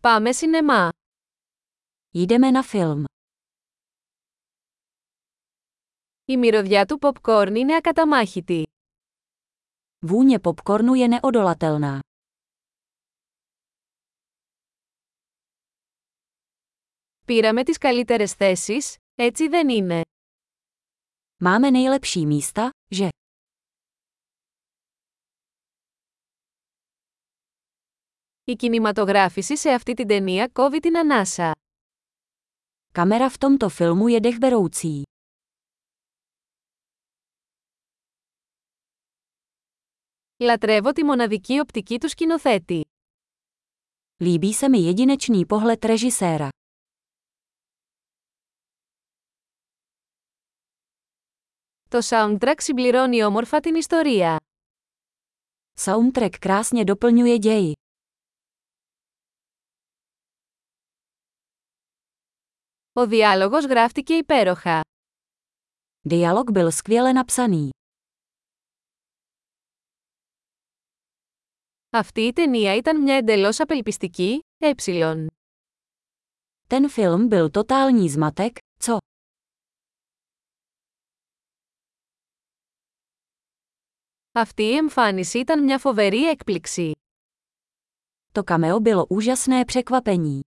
Πάμε σινεμά. Jdeme na film. Η μυρωδιά του popcorn είναι ακαταμάχητη. Vůně popcornu je neodolatelná. Πήραμε τις καλύτερες θέσεις, έτσι δεν είναι. Máme nejlepší místa, že? Η κινηματογράφηση σε αυτή την ταινία κόβει την ανάσα. Kamera v tomto filmu je dechberoucí. Λατρεύω τη μοναδική οπτική του σκηνοθέτη. Líbí se mi jedinečný pohled režiséra. Το soundtrack συμπληρώνει όμορφα την ιστορία. Soundtrack krásně doplňuje ději. Ο διάλογος γράφτηκε υπέροχα. Dialog byl skvěle napsaný. Αυτή η ταινία ήταν μια εντελώς απελπιστική, ε. Ten film byl totální zmatek, co? Αυτή η εμφάνιση ήταν μια φοβερή έκπληξη. To cameo bylo úžasné překvapení.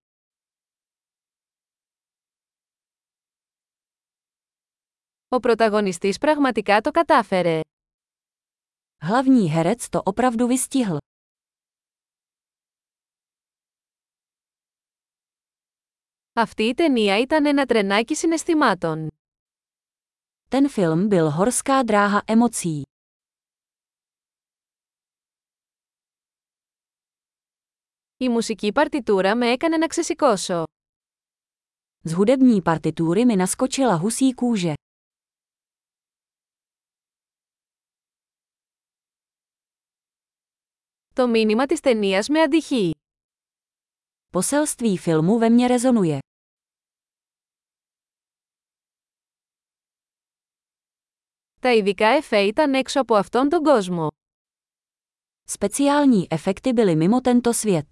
Ο πρωταγωνιστής πραγματικά το κατάφερε. Hlavní herec to opravdu vystihl. Αυτή η ταινία ήταν ένα τρενάκι συναισθημάτων. Ten film byl horská dráha emocí. Η μουσική παρτιτούρα με έκανε να ξεσηκώσω. Z hudební partitury mi naskočila husí kůže. Το μήνυμα της ταινίας με αντυχεί. Poselství filmu ve mně rezonuje. Τα ειδικά εφέ ήταν έξω από αυτόν τον κόσμο. Speciální efekty byly mimo tento svět.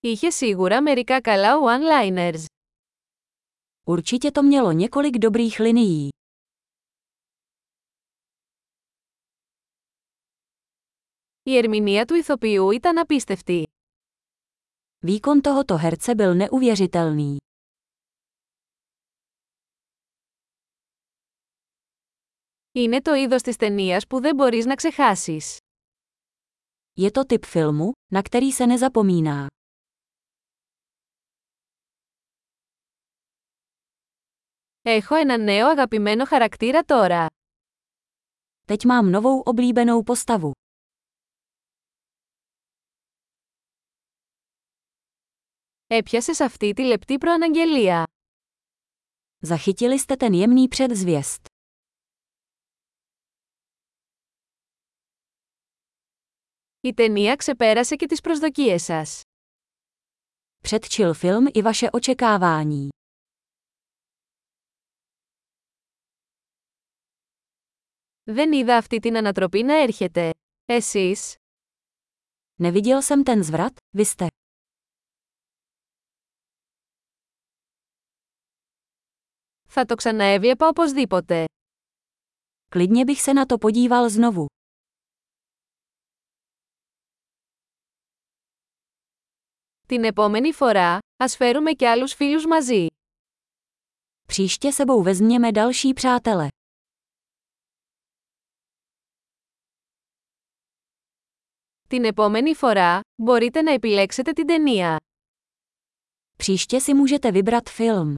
Είχε σίγουρα μερικά καλά one-liners. Určitě to mělo několik dobrých linií. Η ερμηνεία του ηθοποιού ήταν απίστευτη. Výkon tohoto herce byl neuvěřitelný. Είναι το είδος της ταινίας που δεν μπορείς να ξεχάσεις. Je to typ filmu, na který se nezapomíná. Έχω ένα νέο αγαπημένο χαρακτήρα τώρα. Teď mám novou oblíbenou postavu. Έπιασες αυτή τη λεπτή προαναγγελία. Zachytili jste ten jemný předzvěst. Η ταινία ξεπέρασε και τις προσδοκίες σας. Předčil film i vaše očekávání. Δεν είδα αυτή την ανατροπή να έρχεται. Εσείς. Neviděl jsem ten zvrat, vy jste. Θα το ξαναέβλεπα οπωσδήποτε. Klidně bych se na to podíval znovu. Την επόμενη φορά, ας φέρουμε και άλλους φίλους μαζί. Příště sebou vezměme další přátele. Την επόμενη φορά, μπορείτε να επιλέξετε την ταινία. Příště si můžete vybrat film.